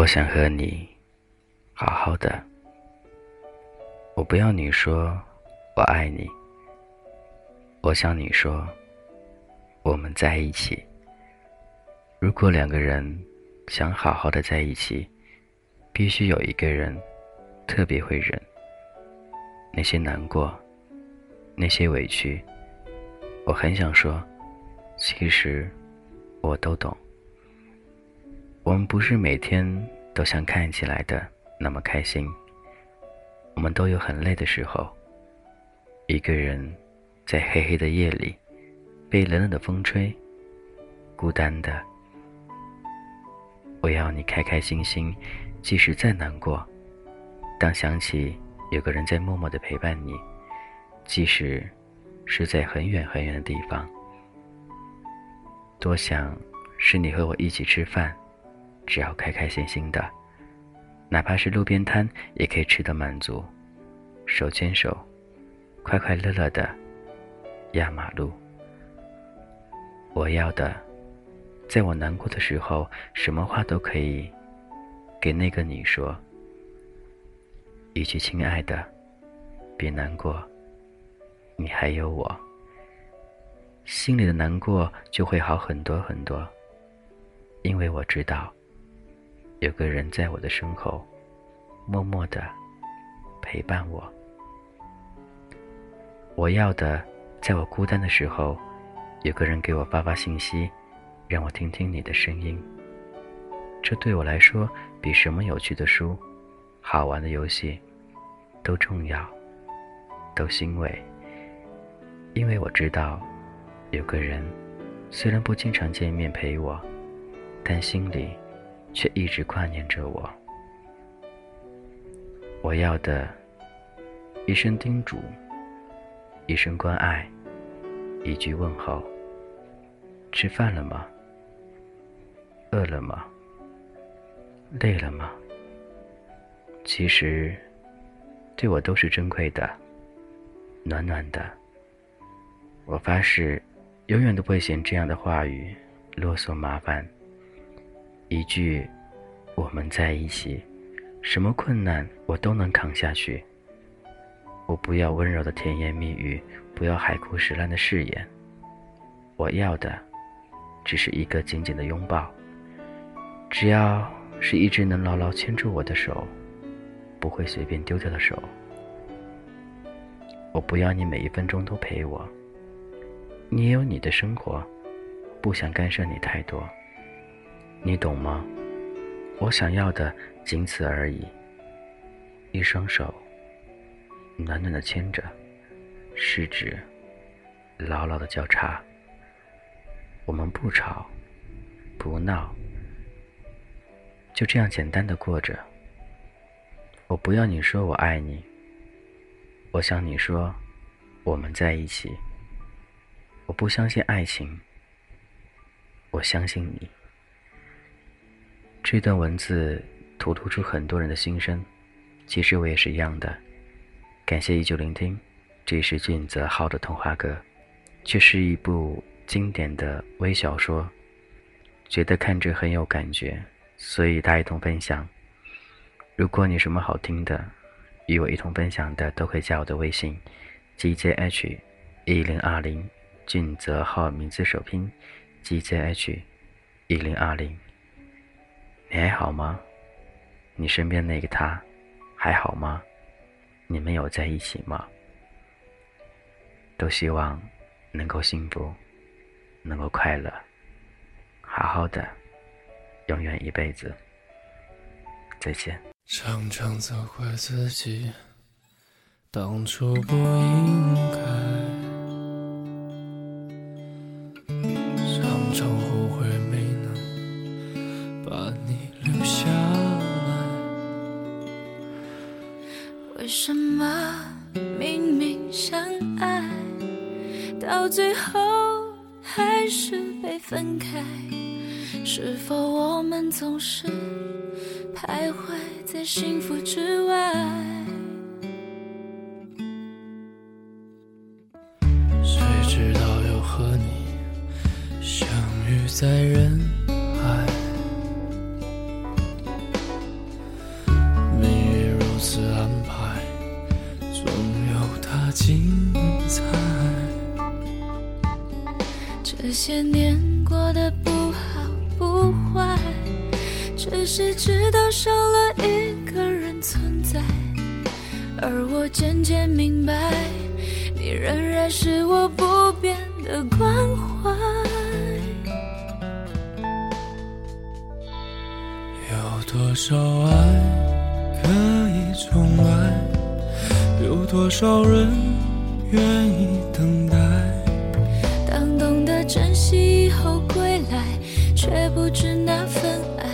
我想和你好好的。我不要你说我爱你，我想你说我们在一起。如果两个人想好好的在一起，必须有一个人特别会忍。那些难过，那些委屈，我很想说，其实我都懂。我们不是每天都像看起来的那么开心，我们都有很累的时候。一个人在黑黑的夜里，被冷冷的风吹，孤单的。我要你开开心心，即使再难过，当想起有个人在默默的陪伴你，即使是在很远很远的地方。多想是你和我一起吃饭，只要开开心心的，哪怕是路边摊也可以吃得满足，手牵手，快快乐乐的压马路。我要的。在我难过的时候，什么话都可以给那个你说。一句“亲爱的，别难过，你还有我”，心里的难过就会好很多很多。因为我知道，有个人在我的身后，默默的陪伴我。我要的，在我孤单的时候，有个人给我发发信息。让我听听你的声音，这对我来说比什么有趣的书、好玩的游戏都重要，都欣慰。因为我知道，有个人虽然不经常见面陪我，但心里却一直挂念着我。我要的，一声叮嘱，一声关爱，一句问候。吃饭了吗？饿了吗？累了吗？其实，对我都是珍贵的，暖暖的。我发誓，永远都不会嫌这样的话语啰嗦麻烦。一句“我们在一起”，什么困难我都能扛下去。我不要温柔的甜言蜜语，不要海枯石烂的誓言。我要的，只是一个紧紧的拥抱。只要是一只能牢牢牵住我的手，不会随便丢掉的手。我不要你每一分钟都陪我，你也有你的生活，不想干涉你太多。你懂吗？我想要的仅此而已。一双手，暖暖的牵着，食指牢牢的交叉。我们不吵，不闹。就这样简单的过着。我不要你说我爱你，我想你说我们在一起。我不相信爱情，我相信你。这段文字吐露出很多人的心声，其实我也是一样的。感谢依旧聆听，这是俊泽浩的童话歌，这是一部经典的微小说，觉得看着很有感觉。所以，大家一同分享。如果你什么好听的，与我一同分享的，都可以加我的微信：gzh 一零二零，俊泽浩名字首拼：gzh 一零二零。你还好吗？你身边那个他还好吗？你们有在一起吗？都希望能够幸福，能够快乐，好好的。永远一辈子，再见。常常责怪自己，当初不应该。为什么明明相爱，到最后还是被分开？是否我们总是徘徊在幸福之外？谁知道又和你相遇在人海？些年过得不好不坏，只是知道少了一个人存在，而我渐渐明白，你仍然是我不变的关怀。有多少爱可以重来？有多少人愿意等待？却不知那份爱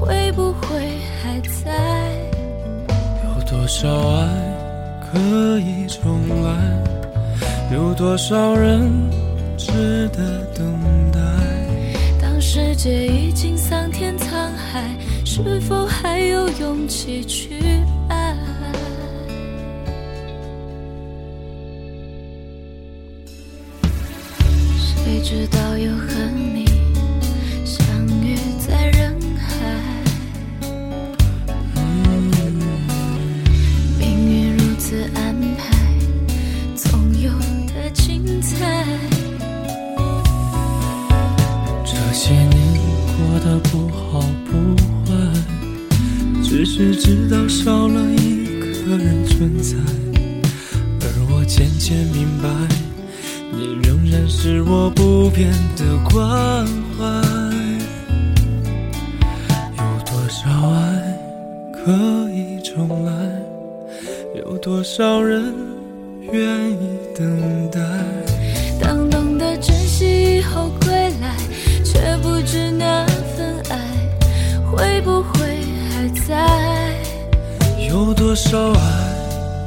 会不会还在。有多少爱可以重来？有多少人值得等待？当世界已经桑田沧海，是否还有勇气去爱？谁知道又和些年过得不好不坏，只是知道少了一个人存在，而我渐渐明白，你仍然是我不变的关怀。有多少爱可以重来？有多少人愿多少爱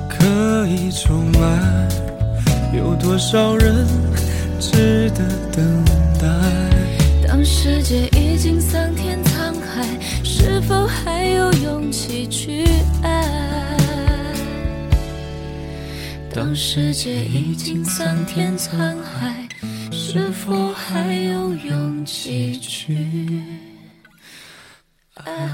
可以重来？有多少人值得等待？当世界已经桑田沧海，是否还有勇气去爱？当世界已经桑田沧海，是否还有勇气去爱？